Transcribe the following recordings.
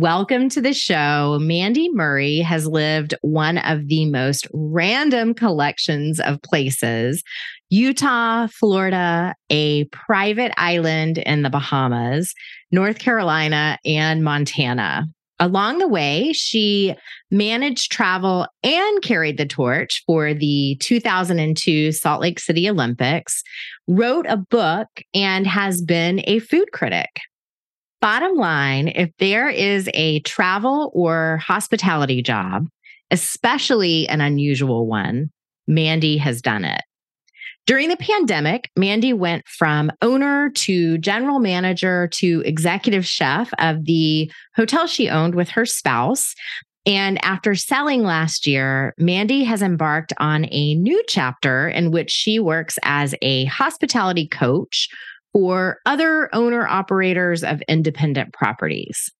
Welcome to the show. Mandy Murry has lived one of the most random collections of places Utah, Florida, a private island in the Bahamas, North Carolina, and Montana. Along the way, she managed travel and carried the torch for the 2002 Salt Lake City Olympics, wrote a book, and has been a food critic. Bottom line, if there is a travel or hospitality job, especially an unusual one, Mandy has done it. During the pandemic, Mandy went from owner to general manager to executive chef of the hotel she owned with her spouse. And after selling last year, Mandy has embarked on a new chapter in which she works as a hospitality coach for other owner operators of independent properties.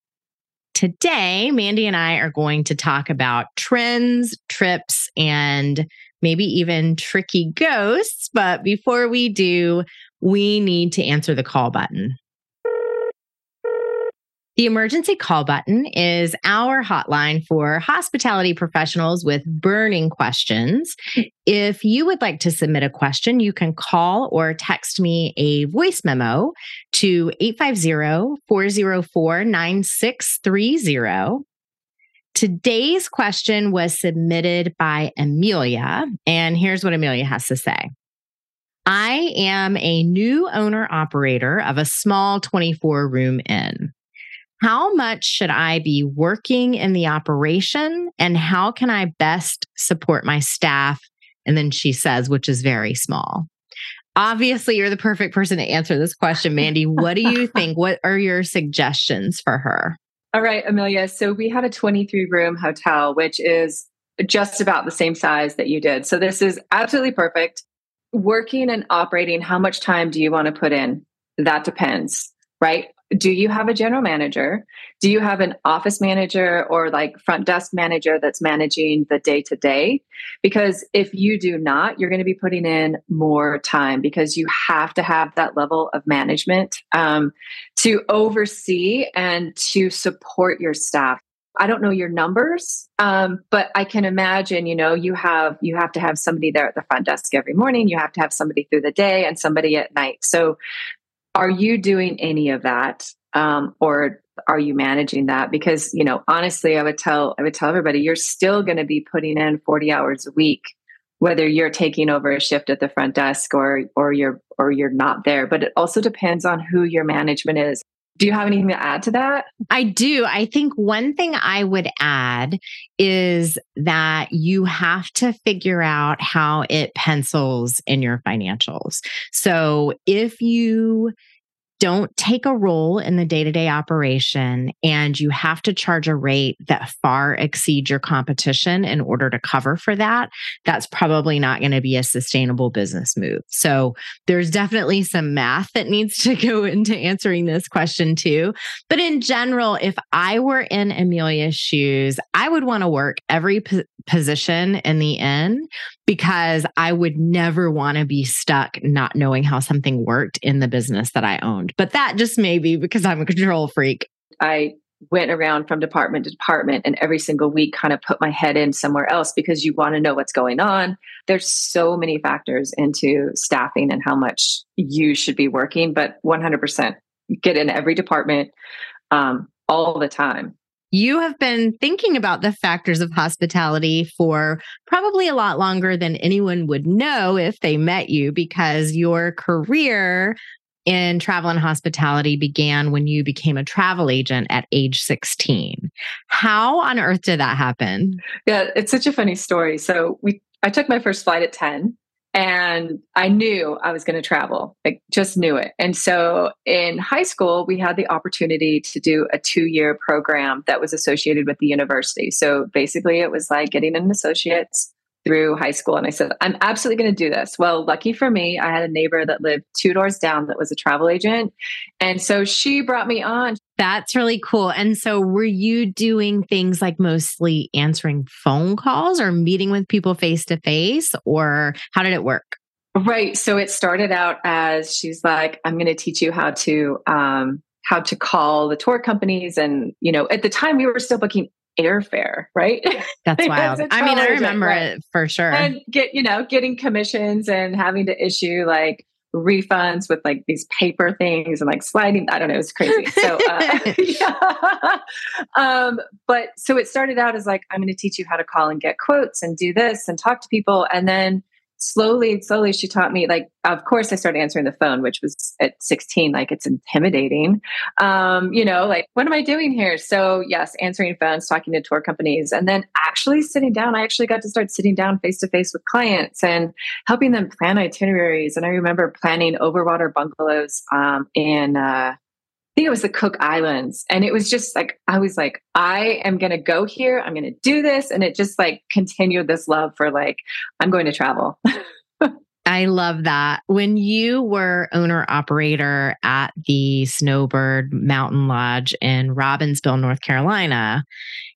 Today, Mandy and I are going to talk about trends, trips, and maybe even tricky ghosts. But before we do, we need to answer the call button. The emergency call button is our hotline for hospitality professionals with burning questions. If you would like to submit a question, you can call or text me a voice memo to 850 404 9630. Today's question was submitted by Amelia, and here's what Amelia has to say. I am a new owner operator of a small 24 room inn. How much should I be working in the operation and how can I best support my staff? And then she says, which is very small. Obviously, you're the perfect person to answer this question, Mandy. What do you think? What are your suggestions for her? All right, Amelia. So we had a 23 room hotel, which is just about the same size that you did. So this is absolutely perfect. Working and operating, how much time do you want to put in? That depends, right? Do you have a general manager? Do you have an office manager or like front desk manager that's managing the day to day? Because if you do not, you're going to be putting in more time because you have to have that level of management um, to oversee and to support your staff. I don't know your numbers, um, but I can imagine. You know, you have you have to have somebody there at the front desk every morning. You have to have somebody through the day and somebody at night. So are you doing any of that? Um, or are you managing that? Because, you know, honestly, I would tell, I would tell everybody you're still going to be putting in 40 hours a week, whether you're taking over a shift at the front desk or, or you're, or you're not there. But it also depends on who your management is. Do you have anything to add to that? I do. I think one thing I would add is that you have to figure out how it pencils in your financials. So if you don't take a role in the day to day operation and you have to charge a rate that far exceeds your competition in order to cover for that, that's probably not going to be a sustainable business move. So there's definitely some math that needs to go into answering this question too. But in general, if I were in Amelia's shoes, I would want to work every position in the inn because I would never want to be stuck not knowing how something worked in the business that I owned. But that just may be because I'm a control freak. I went around from department to department and every single week kind of put my head in somewhere else because you want to know what's going on. There's so many factors into staffing and how much you should be working, but 100% get in every department um, all the time you have been thinking about the factors of hospitality for probably a lot longer than anyone would know if they met you because your career in travel and hospitality began when you became a travel agent at age 16. How on earth did that happen? Yeah, it's such a funny story. So we I took my first flight at 10 and I knew I was going to travel, like just knew it. And so in high school, we had the opportunity to do a two year program that was associated with the university. So basically, it was like getting an associate's through high school. And I said, I'm absolutely going to do this. Well, lucky for me, I had a neighbor that lived two doors down that was a travel agent. And so she brought me on. That's really cool. And so, were you doing things like mostly answering phone calls or meeting with people face to face, or how did it work? Right. So it started out as she's like, I'm going to teach you how to um, how to call the tour companies, and you know, at the time we were still booking airfare, right? That's wild. I mean, I remember right? it for sure. And get, you know, getting commissions and having to issue like refunds with like these paper things and like sliding. I don't know, it's crazy. So, uh, yeah. um, but so it started out as like, I'm going to teach you how to call and get quotes and do this and talk to people. And then slowly slowly she taught me like of course i started answering the phone which was at 16 like it's intimidating. Um you know like what am i doing here? So yes answering phones talking to tour companies and then actually sitting down i actually got to start sitting down face to face with clients and helping them plan itineraries. And i remember planning overwater bungalows um in uh think it was the Cook Islands. And it was just like, I was like, I am going to go here. I'm going to do this. And it just like continued this love for like, I'm going to travel. I love that. When you were owner operator at the Snowbird Mountain Lodge in Robbinsville, North Carolina,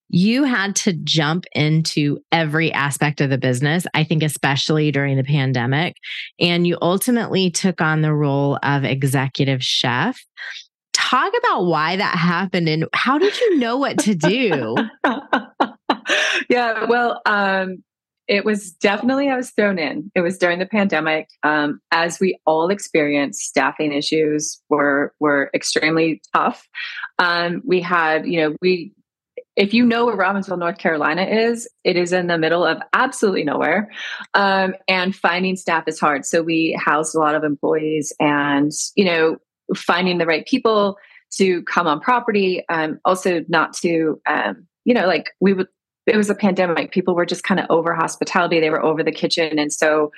you had to jump into every aspect of the business, I think, especially during the pandemic. And you ultimately took on the role of executive chef talk about why that happened and how did you know what to do? yeah, well, um, it was definitely I was thrown in. It was during the pandemic, um, as we all experienced. Staffing issues were were extremely tough. Um, we had, you know, we if you know where Robbinsville, North Carolina is, it is in the middle of absolutely nowhere. Um, and finding staff is hard. So we housed a lot of employees and, you know, finding the right people to come on property. Um, also, not to, um, you know, like we would, it was a pandemic. People were just kind of over hospitality. They were over the kitchen. And so,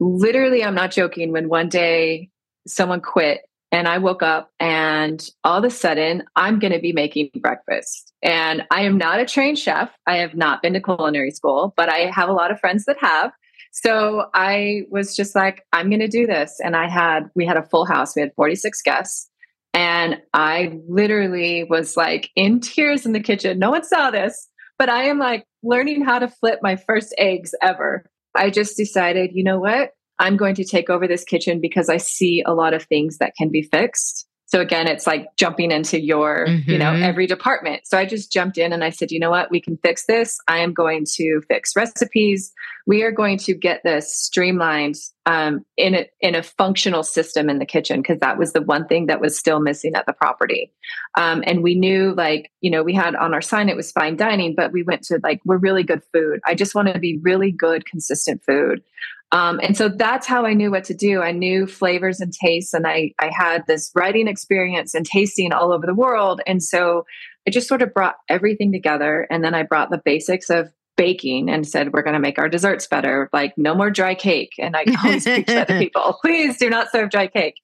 literally, I'm not joking, when one day someone quit and I woke up and all of a sudden I'm going to be making breakfast. And I am not a trained chef. I have not been to culinary school, but I have a lot of friends that have. So I was just like, I'm going to do this. And I had, we had a full house. We had 46 guests. And I literally was like in tears in the kitchen. No one saw this, but I am like learning how to flip my first eggs ever. I just decided, you know what? I'm going to take over this kitchen because I see a lot of things that can be fixed. So again, it's like jumping into your, mm-hmm. you know, mm-hmm. every department. So I just jumped in and I said, you know what, we can fix this. I am going to fix recipes. We are going to get this streamlined um, in a in a functional system in the kitchen because that was the one thing that was still missing at the property. Um, and we knew, like, you know, we had on our sign it was fine dining, but we went to like we're really good food. I just want to be really good, consistent food. Um, and so that's how I knew what to do. I knew flavors and tastes, and I, I had this writing experience and tasting all over the world. And so I just sort of brought everything together. And then I brought the basics of baking and said, we're going to make our desserts better. Like, no more dry cake. And I always speak to other people, please do not serve dry cake.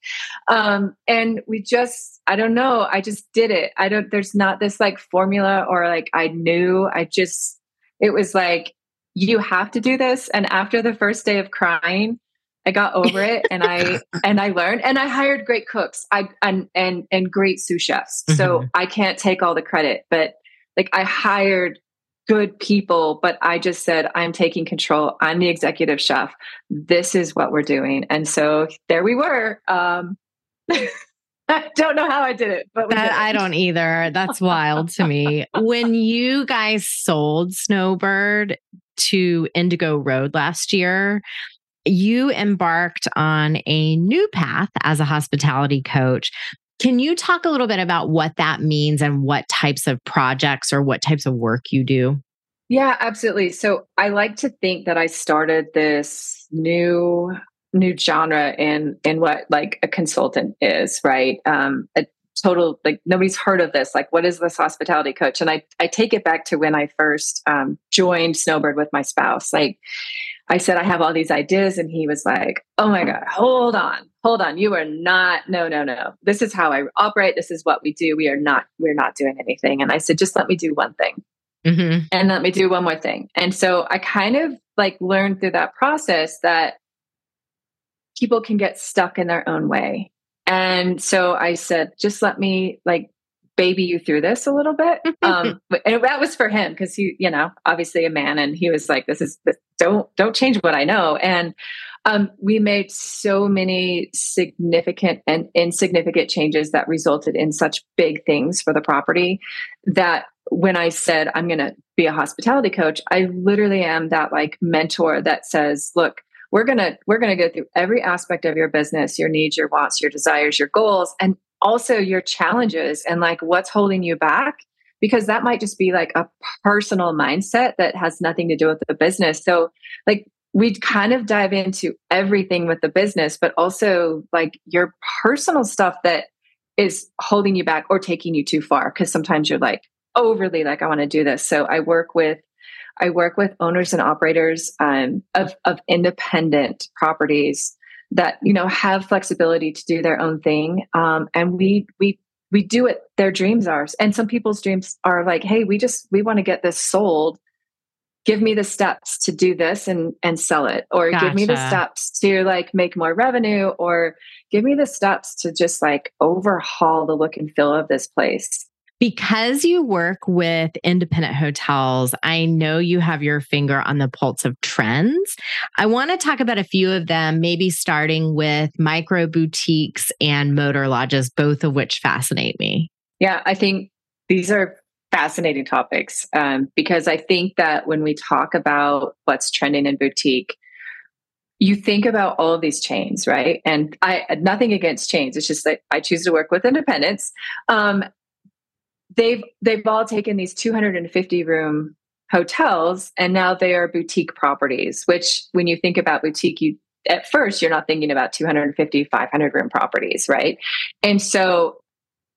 Um, and we just, I don't know, I just did it. I don't, there's not this like formula or like I knew, I just, it was like, you have to do this. And after the first day of crying, I got over it and I and I learned and I hired great cooks. I and and and great sous chefs. Mm-hmm. So I can't take all the credit, but like I hired good people, but I just said I'm taking control. I'm the executive chef. This is what we're doing. And so there we were. Um I don't know how I did it, but that, I don't either. That's wild to me. When you guys sold Snowbird, to Indigo Road last year, you embarked on a new path as a hospitality coach. Can you talk a little bit about what that means and what types of projects or what types of work you do? Yeah, absolutely. So I like to think that I started this new new genre in in what like a consultant is, right? Um, a total like nobody's heard of this like what is this hospitality coach and i i take it back to when i first um, joined snowbird with my spouse like I said, I have all these ideas. And he was like, Oh my God, hold on, hold on. You are not, no, no, no. This is how I operate. This is what we do. We are not, we're not doing anything. And I said, just let me do one thing. Mm-hmm. And let me do one more thing. And so I kind of like learned through that process that people can get stuck in their own way. And so I said, just let me like baby you through this a little bit. Um, and that was for him because he, you know, obviously a man, and he was like, "This is this, don't don't change what I know." And um, we made so many significant and insignificant changes that resulted in such big things for the property that when I said I'm going to be a hospitality coach, I literally am that like mentor that says, "Look." We're gonna we're gonna go through every aspect of your business, your needs, your wants, your desires, your goals, and also your challenges and like what's holding you back because that might just be like a personal mindset that has nothing to do with the business. So like we kind of dive into everything with the business but also like your personal stuff that is holding you back or taking you too far because sometimes you're like overly like i want to do this. So i work with i work with owners and operators um, of, of independent properties that you know have flexibility to do their own thing. Um, and we we we do it their dreams are. And some people's dreams are like hey we just we want to get this sold. Give me the steps to do this and and sell it. Or gotcha. give me the steps to like make more revenue. Or give me the steps to just like overhaul the look and feel of this place because you work with independent hotels, I know you have your finger on the pulse of trends. I want to talk about a few of them, maybe starting with micro boutiques and motor lodges, both of which fascinate me. Yeah, I think these are fascinating topics um, because I think that when we talk about what's trending in boutique, you think about all of these chains, right? And I nothing against chains. It's just that I choose to work with independents. Um, they've they've all taken these 250 room hotels and now they are boutique properties which when you think about boutique you at first you're not thinking about 250 500 room properties right? And so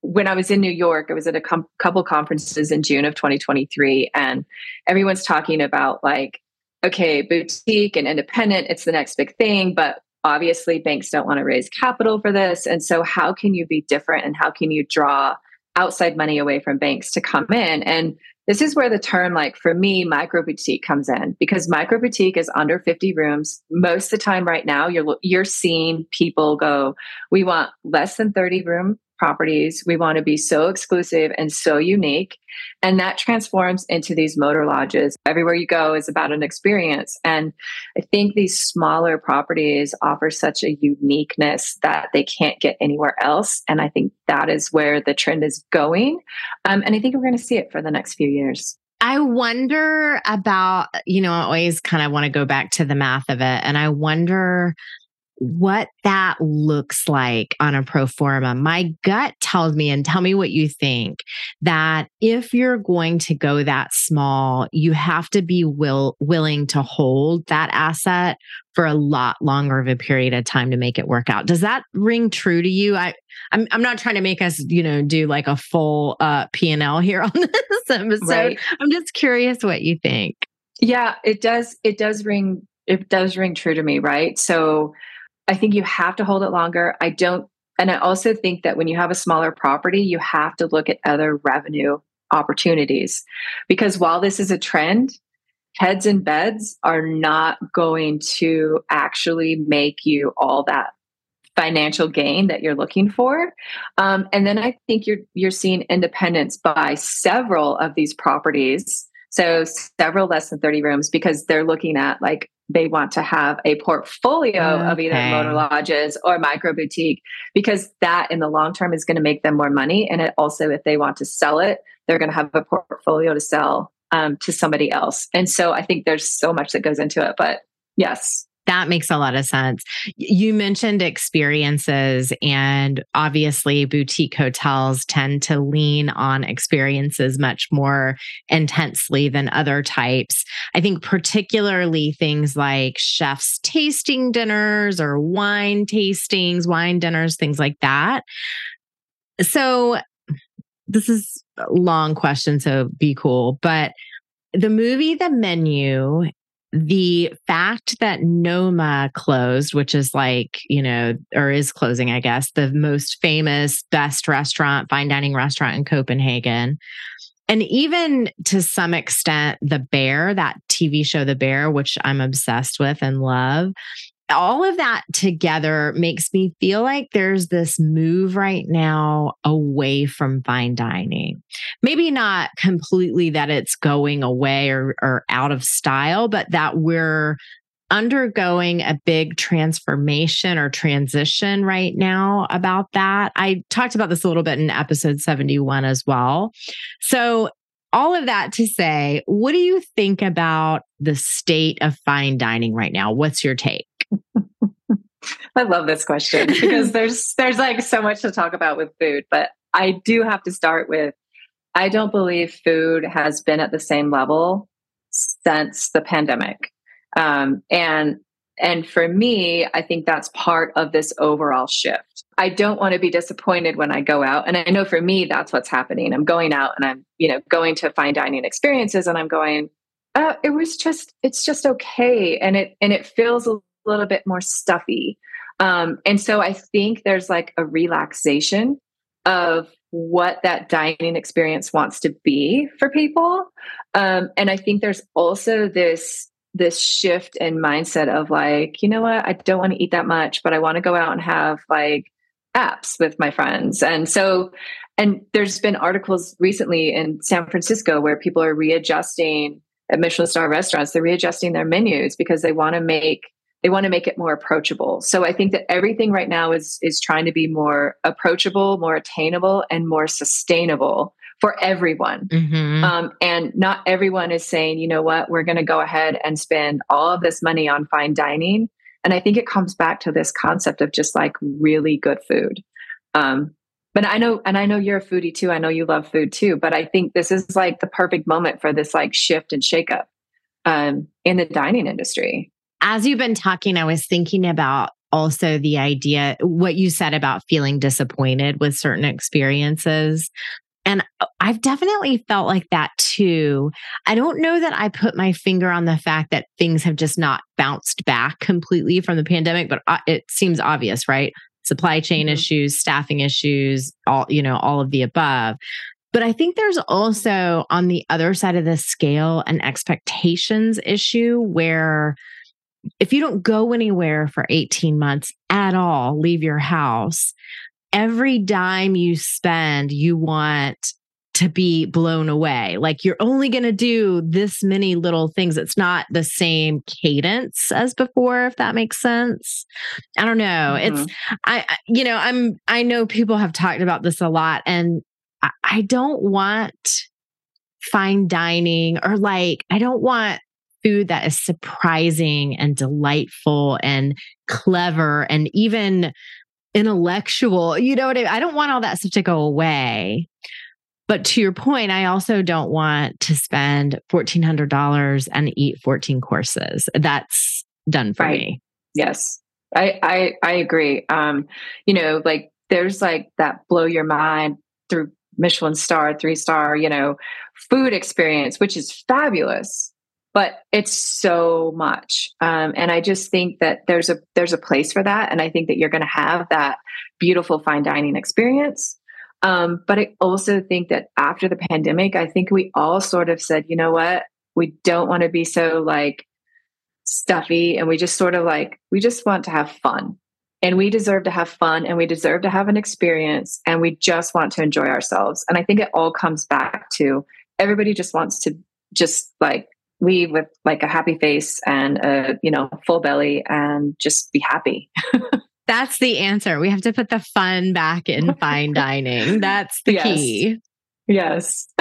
when i was in new york i was at a com- couple conferences in june of 2023 and everyone's talking about like okay boutique and independent it's the next big thing but obviously banks don't want to raise capital for this and so how can you be different and how can you draw outside money away from banks to come mm-hmm. in. And this is where the term, like for me, micro boutique comes in because micro boutique is under 50 rooms. Most of the time, right now, you're you're seeing people go, we want less than 30 room properties. We want to be so exclusive and so unique. And that transforms into these motor lodges. Everywhere you go is about an experience. And I think these smaller properties offer such a uniqueness that they can't get anywhere else. And I think that is where the trend is going. Um, and I think we're going to see it for the next few years. I wonder about, you know, I always kind of want to go back to the math of it. And I wonder what that looks like on a pro forma. My gut tells me, and tell me what you think, that if you're going to go that small, you have to be will, willing to hold that asset for a lot longer of a period of time to make it work out. Does that ring true to you? I, I'm, I'm not trying to make us, you know, do like a full uh, P&L here on this episode. Right. I'm just curious what you think. Yeah, it does. It does ring. It does ring true to me, right? So I think you have to hold it longer. I don't, and I also think that when you have a smaller property, you have to look at other revenue opportunities because while this is a trend, heads and beds are not going to actually make you all that financial gain that you're looking for. Um, and then I think you're you're seeing independence by several of these properties so several less than 30 rooms because they're looking at like they want to have a portfolio okay. of either motor lodges or micro boutique because that in the long term is going to make them more money. And it also, if they want to sell it, they're going to have a portfolio to sell um, to somebody else. And so I think there's so much that goes into it. But yes, that makes a lot of sense. You mentioned experiences, and obviously, boutique hotels tend to lean on experiences much more intensely than other types. I think, particularly things like chef's tasting dinners or wine tastings, wine dinners, things like that. So, this is a long question, so be cool. But the movie The Menu the fact that Noma closed, which is like, you know, or is closing, I guess, the most famous, best restaurant, fine dining restaurant in Copenhagen. And even to some extent, The Bear, that TV show, The Bear, which I'm obsessed with and love, all of that together makes me feel like there's this move right now away from fine dining. Maybe not completely that it's going away or, or out of style, but that we're undergoing a big transformation or transition right now about that. I talked about this a little bit in episode 71 as well. So, all of that to say, what do you think about the state of fine dining right now? What's your take? I love this question because there's there's like so much to talk about with food, but I do have to start with I don't believe food has been at the same level since the pandemic. Um, and and for me, I think that's part of this overall shift. I don't want to be disappointed when I go out. And I know for me, that's what's happening. I'm going out and I'm, you know, going to fine dining experiences and I'm going, uh, it was just, it's just okay. And it, and it feels a little bit more stuffy. Um, and so I think there's like a relaxation of what that dining experience wants to be for people. Um, and I think there's also this this shift in mindset of like, you know what, I don't want to eat that much, but I want to go out and have like apps with my friends. And so, and there's been articles recently in San Francisco where people are readjusting at Michelin star restaurants, they're readjusting their menus because they want to make they want to make it more approachable. So I think that everything right now is is trying to be more approachable, more attainable, and more sustainable for everyone. Mm-hmm. Um, and not everyone is saying, you know what, we're going to go ahead and spend all of this money on fine dining. And I think it comes back to this concept of just like really good food. Um, but I know, and I know you're a foodie too. I know you love food too. But I think this is like the perfect moment for this like shift and shakeup um, in the dining industry as you've been talking, I was thinking about also the idea, what you said about feeling disappointed with certain experiences. And I've definitely felt like that too. I don't know that I put my finger on the fact that things have just not bounced back completely from the pandemic, but uh, it seems obvious, right? Supply chain mm-hmm. issues, staffing issues, all, you know, all of the above. But I think there's also on the other side of the scale an expectations issue where if you don't go anywhere for 18 months at all, leave your house, every dime you spend, you want to be blown away. Like you're only going to do this many little things. It's not the same cadence as before, if that makes sense. I don't know. Mm-hmm. It's, I, you know, I'm, I know people have talked about this a lot and I, I don't want fine dining or like, I don't want food that is surprising and delightful and clever and even intellectual. You know what I, I don't want all that stuff to go away. But to your point, I also don't want to spend $1,400 and eat 14 courses. That's done for right. me. Yes. I, I, I agree. Um, you know, like there's like that blow your mind through Michelin star, three star, you know, food experience, which is fabulous but it's so much. Um, and i just think that there's a there's a place for that. And i think that you're going to have that beautiful fine dining experience. Um, but i also think that after the pandemic i think we all sort of said you know what? We don't want to be so like stuffy and we just sort of like we just want to have fun. And we deserve to have fun and we deserve to have an experience and we just want to enjoy ourselves. And i think it all comes back to everybody just wants to just like leave with like a happy face and a you know full belly and just be happy. That's the answer. We have to put the fun back in fine dining. That's the yes. key. Yes.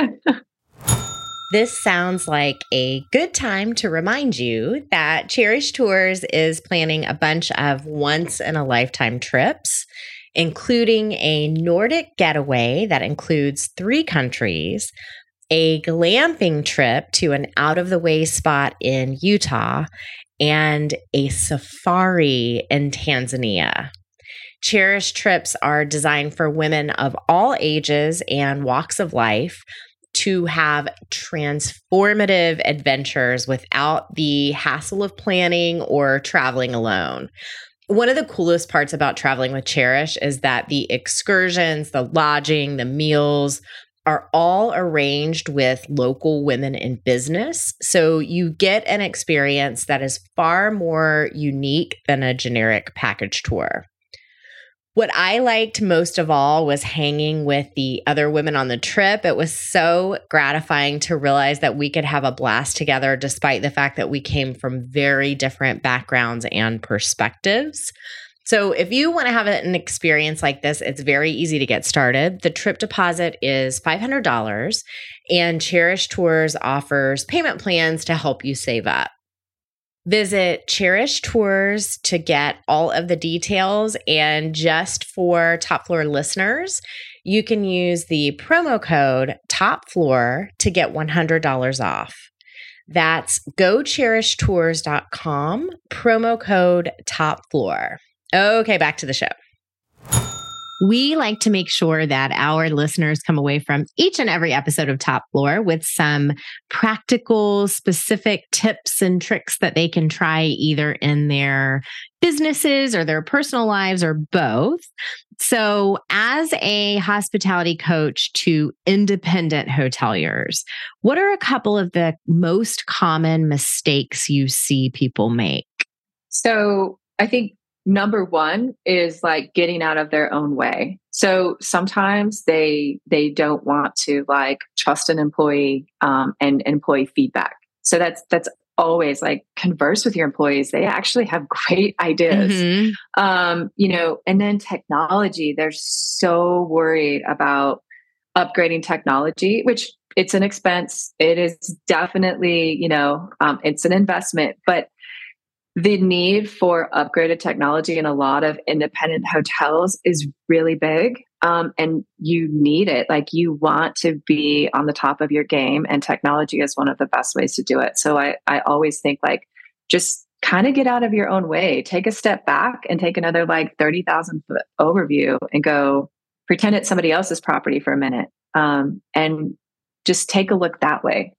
This sounds like a good time to remind you that Cherish Tours is planning a bunch of once in a lifetime trips, including a Nordic getaway that includes three countries, a glamping trip to an out of the way spot in Utah, and a safari in Tanzania. Cherish trips are designed for women of all ages and walks of life to have transformative adventures without the hassle of planning or traveling alone. One of the coolest parts about traveling with Cherish is that the excursions, the lodging, the meals, are all arranged with local women in business. So you get an experience that is far more unique than a generic package tour. What I liked most of all was hanging with the other women on the trip. It was so gratifying to realize that we could have a blast together, despite the fact that we came from very different backgrounds and perspectives. So, if you want to have an experience like this, it's very easy to get started. The trip deposit is $500, and Cherish Tours offers payment plans to help you save up. Visit Cherish Tours to get all of the details. And just for top floor listeners, you can use the promo code top floor to get $100 off. That's gocherishtours.com, promo code top floor. Okay, back to the show. We like to make sure that our listeners come away from each and every episode of Top Floor with some practical, specific tips and tricks that they can try either in their businesses or their personal lives or both. So, as a hospitality coach to independent hoteliers, what are a couple of the most common mistakes you see people make? So, I think number one is like getting out of their own way. So sometimes they they don't want to like trust an employee um, and employee feedback. So that's that's always like converse with your employees. They actually have great ideas. Mm-hmm. um, you know and then technology. They're so worried about upgrading technology which it's an expense. It is definitely you know um, it's an investment. But the need for upgraded technology in a lot of independent hotels is really big um, and you need it. Like you want to be on the top of your game and technology is one of the best ways to do it. So i, I always think like just kind of get out of your own way. Take a step back and take another like 30000 foot overview and go pretend it's somebody else's property for a minute um, and just take a look that way.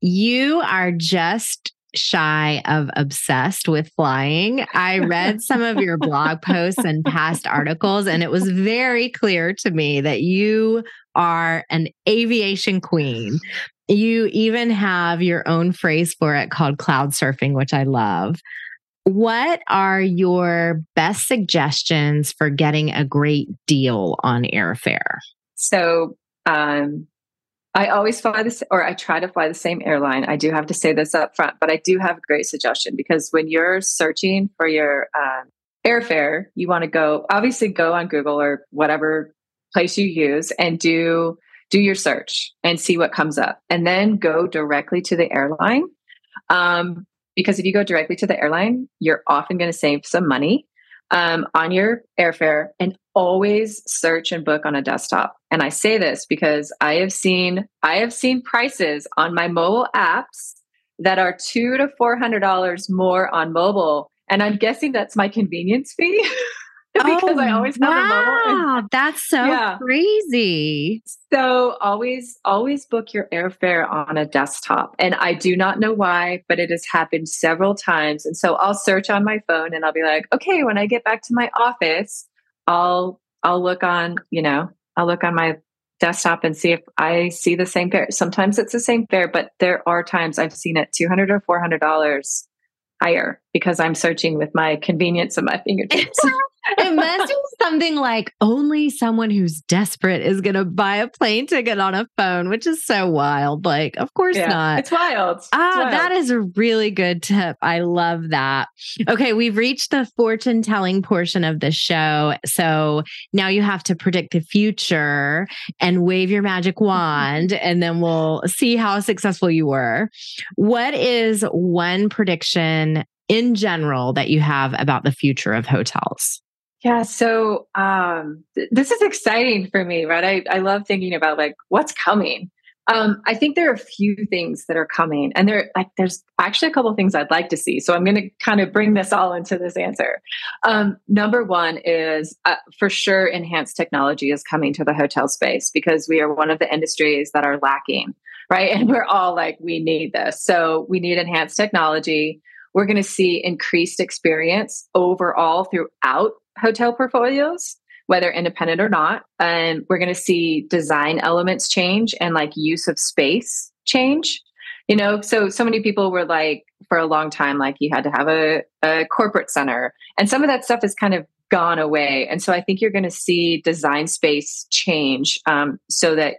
You are just shy of obsessed with flying. I read some of your blog posts and past articles, and it was very clear to me that you are an aviation queen. You even have your own phrase for it called cloud surfing, which I love. What are your best suggestions for getting a great deal on airfare? So, um, I always fly this, or I try to fly the same airline. I do have to say this up front, but I do have a great suggestion because when you're searching for your um, airfare, you want to go obviously go on Google or whatever place you use and do do your search and see what comes up, and then go directly to the airline. Um, because if you go directly to the airline, you're often going to save some money um, on your airfare and always search and book on a desktop. And I say this because I have seen I have seen prices on my mobile apps that are two to four hundred dollars more on mobile. And I'm guessing that's my convenience fee. because oh, I always have wow. a. That's so yeah. crazy. So always, always book your airfare on a desktop. And I do not know why, but it has happened several times. And so I'll search on my phone and I'll be like, okay, when I get back to my office, I'll I'll look on, you know, I'll look on my desktop and see if I see the same fare. Sometimes it's the same fare, but there are times I've seen it 200 or 400 dollars higher because I'm searching with my convenience of my fingertips. It must be something like only someone who's desperate is going to buy a plane ticket on a phone, which is so wild. Like, of course yeah, not. It's wild. Ah, wild. that is a really good tip. I love that. Okay, we've reached the fortune telling portion of the show. So now you have to predict the future and wave your magic wand, and then we'll see how successful you were. What is one prediction in general that you have about the future of hotels? Yeah, so um, th- this is exciting for me, right? I, I love thinking about like what's coming. Um, I think there are a few things that are coming, and there like there's actually a couple things I'd like to see. So I'm going to kind of bring this all into this answer. Um, number one is uh, for sure enhanced technology is coming to the hotel space because we are one of the industries that are lacking, right? And we're all like, we need this, so we need enhanced technology. We're going to see increased experience overall throughout hotel portfolios whether independent or not. And we're going to see design elements change and like use of space change. You know, so so many people were like for a long time, like you had to have a, a corporate center. And some of that stuff has kind of gone away. And so I think you're going to see design space change um, so that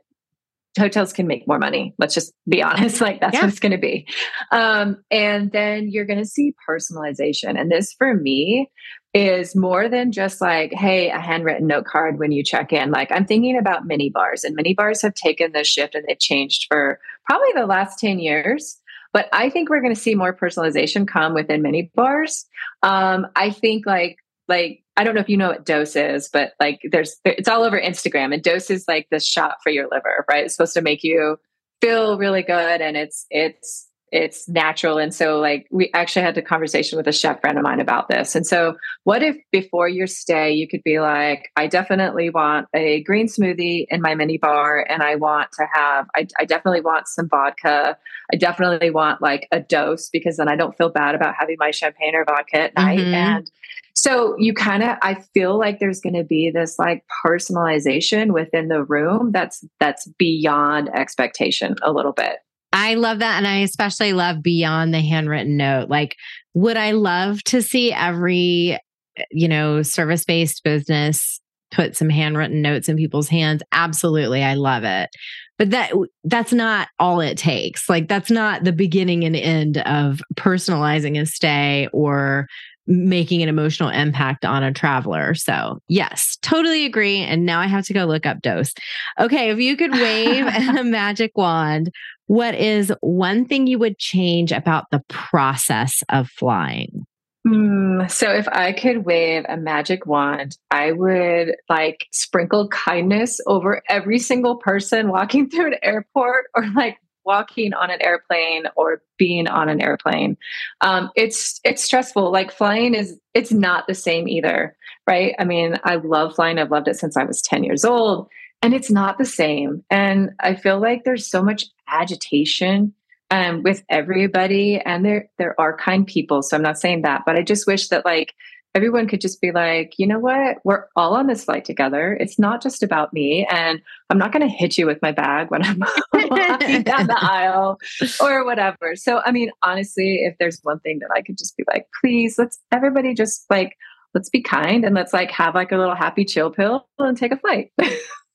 hotels can make more money. Let's just be honest. Like that's yeah. what it's going to be. Um, and then you're going to see personalization. And this for me is more than just like, hey, a handwritten note card when you check in. Like I'm thinking about mini bars, and mini bars have taken this shift and they've changed for probably the last 10 years. But I think we're going to see more personalization come within mini bars. Um, I think like like I don't know if you know what dose is, but like there's it's all over Instagram and dose is like the shot for your liver, right? It's supposed to make you feel really good and it's it's it's natural. And so, like, we actually had a conversation with a chef friend of mine about this. And so, what if before your stay, you could be like, I definitely want a green smoothie in my mini bar, and I want to have, I, I definitely want some vodka. I definitely want like a dose because then I don't feel bad about having my champagne or vodka at night. Mm-hmm. And so, you kind of, I feel like there's going to be this like personalization within the room that's that's beyond expectation a little bit. I love that. And I especially love beyond the handwritten note. Like, would I love to see every, eh, you know, service based business put some handwritten notes in people's hands? Absolutely. I love it. But that that's not all it takes. Like that's not the beginning and end of personalizing a stay or making an emotional impact on a traveler. So, yes, totally agree. And now I have to go look up dose. Okay, if you could wave a magic wand, what is one thing you would change about the process of flying? Mm, so if I could wave a magic wand, I would like sprinkle kindness over every single person walking through an airport or like walking on an airplane or being on an airplane. Um, it's it's stressful. Like flying is it's not the same either, right? I mean, I love flying. I've loved it since I was 10 years old and it's not the same. And I feel like there's so much agitation um, with everybody, and there there are kind people. So I'm not saying that, but I just wish that like everyone could just be like, you know what, we're all on this flight together. It's not just about me, and I'm not going to hit you with my bag when I'm walking down the aisle or whatever. So I mean, honestly, if there's one thing that I could just be like, please, let's everybody just like let's be kind and let's like have like a little happy chill pill and take a flight.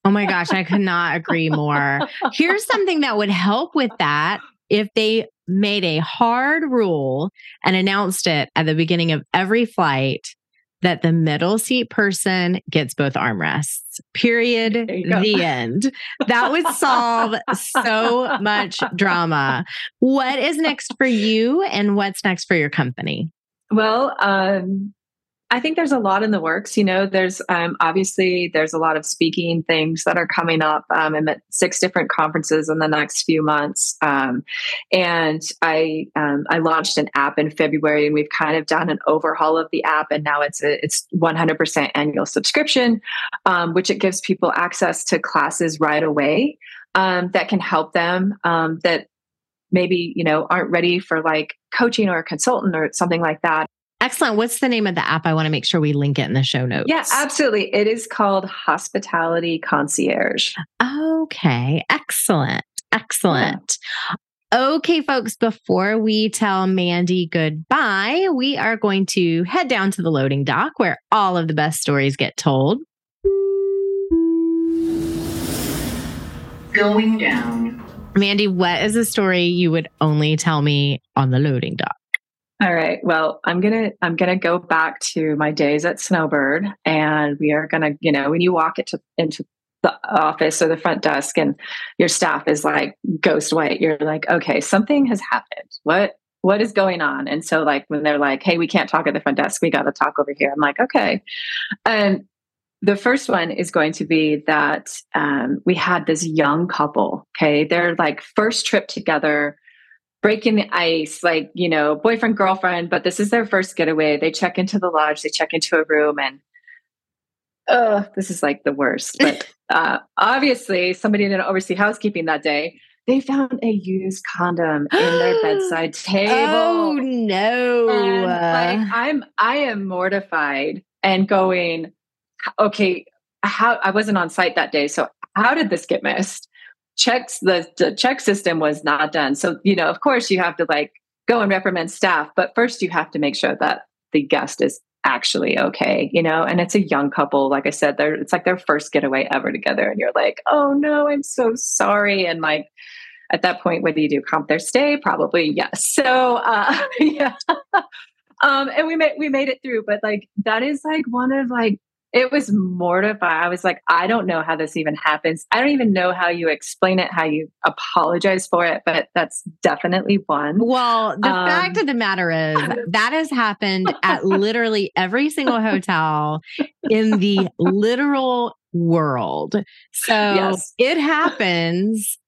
Oh my gosh, I could not agree more. Here's something that would help with that if they made a hard rule and announced it at the beginning of every flight that the middle seat person gets both armrests. Period. The end. That would solve so much drama. What is next for you and what's next for your company? Well, um, I think there's a lot in the works. You know, there's um, obviously there's a lot of speaking things that are coming up. Um, I'm at six different conferences in the next few months, um, and I um, I launched an app in February, and we've kind of done an overhaul of the app, and now it's a it's 100% annual subscription, um, which it gives people access to classes right away um, that can help them that maybe you know aren't ready for like coaching or a consultant or something like that Excellent. What's the name of the app? I want to make sure we link it in the show notes. Yeah, absolutely. It is called Hospitality Concierge. Okay. Excellent. Excellent. Yeah. Okay, folks, before we tell Mandy goodbye, we are going to head down to the loading dock where all of the best stories get told. Going down. Mandy, what is a story you would only tell me on the loading dock? All right. Well, I'm gonna I'm gonna go back to my days at Snowbird, and we are gonna, you know, when you walk into into the office or the front desk, and your staff is like ghost white, you're like, okay, something has happened. What what is going on? And so, like, when they're like, hey, we can't talk at the front desk, we got to talk over here. I'm like, okay. And the first one is going to be that um, we had this young couple. Okay. They're like first trip together, breaking the ice, like, you know, boyfriend, girlfriend, but this is their first getaway. They check into the lodge, they check into a room, and oh, this is like the worst. But uh, obviously, somebody didn't oversee housekeeping that day. They found a used condom in their bedside table. Oh no! And, like, I'm I am mortified and going, okay, how I wasn't on site that day, so how did this get missed? Checks the, the check system was not done. So you know, of course, you have to like go and reprimand staff, but first you have to make sure that the guest is actually okay, you know, and it's a young couple. Like I said, they're, it's like their first getaway ever together. And you're like, oh no, I'm so sorry. And like, at that point, what do you do? Comp their stay? Probably yes. So, uh, yeah. um, and we made, we made it through, but like, that is like one of like it was mortifying. I was like, I don't know how this even happens. I don't even know how you explain it, how you apologize for it, but that's definitely one. Well, the um, fact of the matter is that has happened at literally every single hotel in the literal world. So yes. it happens.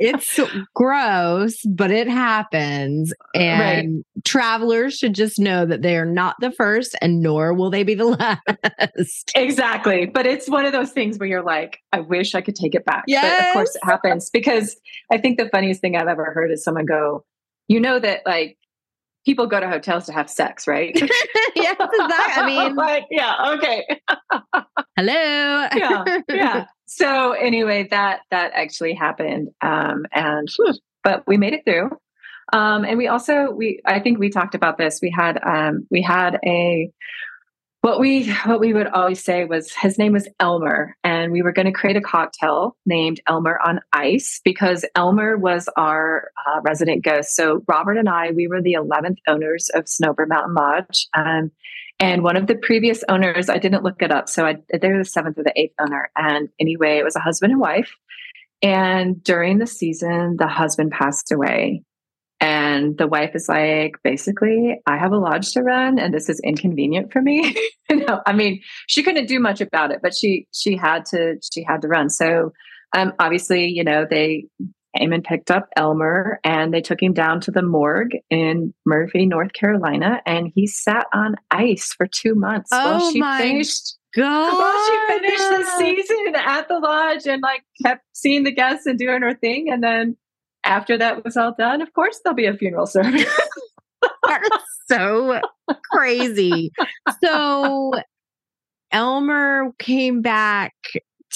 it's gross, but it happens. And right. travelers should just know that they are not the first and nor will they be the last. Exactly. But it's one of those things where you're like, I wish I could take it back. Yes. But of course it happens because I think the funniest thing I've ever heard is someone go, you know that like people go to hotels to have sex, right? yes, exactly. I mean, like, yeah, okay. Hello. yeah, yeah. So anyway, that that actually happened, um, and but we made it through. Um, and we also we I think we talked about this. We had um, we had a what we what we would always say was his name was Elmer, and we were going to create a cocktail named Elmer on Ice because Elmer was our uh, resident ghost. So Robert and I, we were the eleventh owners of Snowbird Mountain Lodge, um, and one of the previous owners, I didn't look it up, so I, they're the seventh or the eighth owner. And anyway, it was a husband and wife. And during the season, the husband passed away, and the wife is like, basically, I have a lodge to run and this is inconvenient for me. you know, I mean, she couldn't do much about it, but she she had to she had to run. So um obviously, you know, they came and picked up Elmer and they took him down to the morgue in Murphy, North Carolina, and he sat on ice for two months oh while she my finished God. while she finished the season at the lodge and like kept seeing the guests and doing her thing. And then after that was all done, of course there'll be a funeral service. That's so crazy. So Elmer came back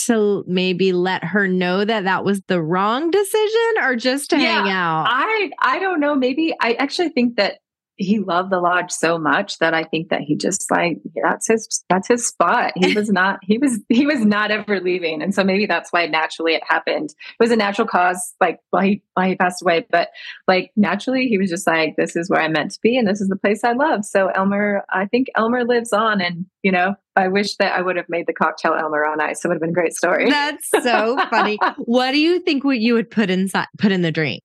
to maybe let her know that that was the wrong decision or just to yeah, hang out? I I don't know. Maybe I actually think that he loved the lodge so much that I think that he just like that's his that's his spot. He was not he was he was not ever leaving, and so maybe that's why naturally it happened. It was a natural cause, like why he why he passed away, but like naturally he was just like this is where I'm meant to be, and this is the place I love. So Elmer, I think Elmer lives on, and you know I wish that I would have made the cocktail Elmer on ice. It would have been a great story. That's so funny. what do you think? What you would put inside put in the drink?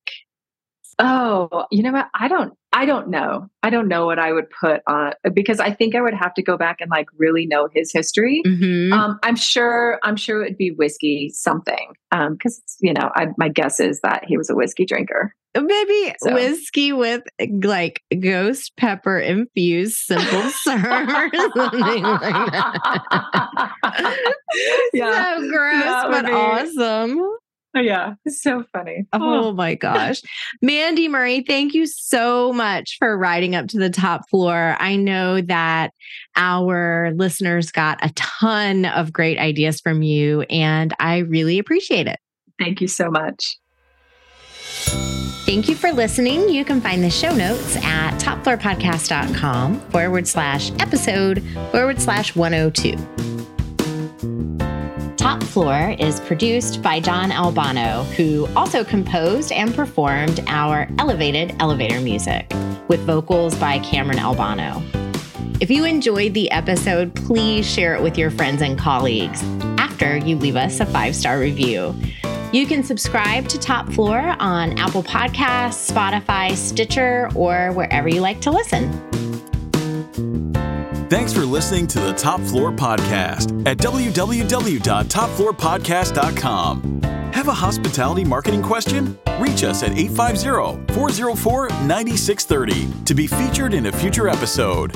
Oh, you know what? I don't I don't know. I don't know what I would put on because I think I would have to go back and like really know his history. Mm-hmm. Um, I'm sure. I'm sure it would be whiskey something. Um, because you know, I, my guess is that he was a whiskey drinker. Maybe so. whiskey with like ghost pepper infused simple syrup or something like that. yeah, so gross but be- awesome. Oh yeah, so funny. Oh, oh my gosh. Mandy Murry, thank you so much for riding up to the top floor. I know that our listeners got a ton of great ideas from you, and I really appreciate it. Thank you so much. Thank you for listening. You can find the show notes at topfloorpodcast.com forward slash episode forward slash 102. Top Floor is produced by John Albano, who also composed and performed our elevated elevator music with vocals by Cameron Albano. If you enjoyed the episode, please share it with your friends and colleagues after you leave us a five star review. You can subscribe to Top Floor on Apple Podcasts, Spotify, Stitcher, or wherever you like to listen. Thanks for listening to the Top Floor Podcast at www.topfloorpodcast.com. Have a hospitality marketing question? Reach us at 850 404 9630 to be featured in a future episode.